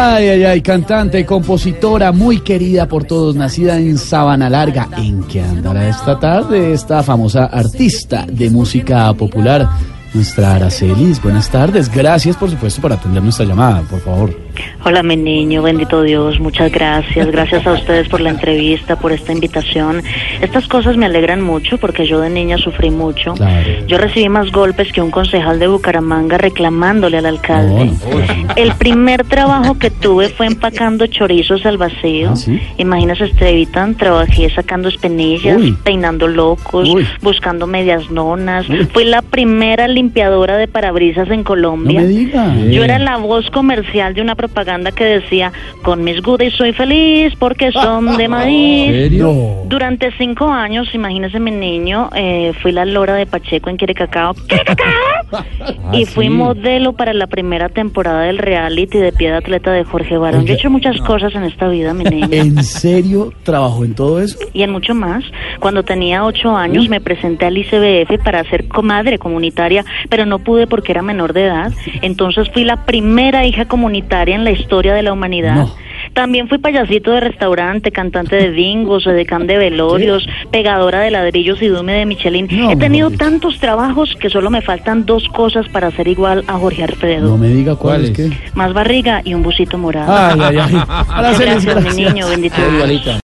Ay, ay, ay, cantante, compositora, muy querida por todos, nacida en Sabana Larga. ¿En qué andará esta tarde esta famosa artista de música popular? Nuestra Aracelis, buenas tardes. Gracias, por supuesto, por atender nuestra llamada, por favor. Hola, mi niño, bendito Dios, muchas gracias. Gracias a ustedes por la entrevista, por esta invitación. Estas cosas me alegran mucho porque yo de niña sufrí mucho. Claro. Yo recibí más golpes que un concejal de Bucaramanga reclamándole al alcalde. No, no, no. El primer trabajo que tuve fue empacando chorizos al vacío. ¿Ah, sí? Imagínese, Estevitan, trabajé sacando espinillas, Uy. peinando locos, Uy. buscando medias nonas. Uy. Fui la primera limpiadora de parabrisas en No Colombia. me diga. Yo era la voz comercial de una propaganda que decía, con mis goodies soy feliz porque son de maíz. No. Durante cinco años, imagínese mi niño, eh, fui la lora de Pacheco en Quiere Cacao. ¿Quiere Cacao? y fui sí. modelo para la primera temporada del reality de pie de atleta de Jorge Barón. Yo he hecho muchas cosas en esta vida, mi niño. ¿En serio trabajó en todo eso? y en mucho más. Cuando tenía ocho años me presenté al ICBF para ser comadre comunitaria, pero no pude porque era menor de edad. Entonces fui la primera hija comunitaria en la historia de la humanidad. No. También fui payasito de restaurante, cantante de bingos, edecán de velorios, pegadora de ladrillos y dume de Michelin. No, He tenido tantos trabajos que solo me faltan dos cosas para ser igual a Jorge Alfredo. No me diga cuál es ¿Cuáles? Más barriga y un busito morado. Ay, ay, ay. Aracelis, gracias, mi niño, bendito Dios. Igualita.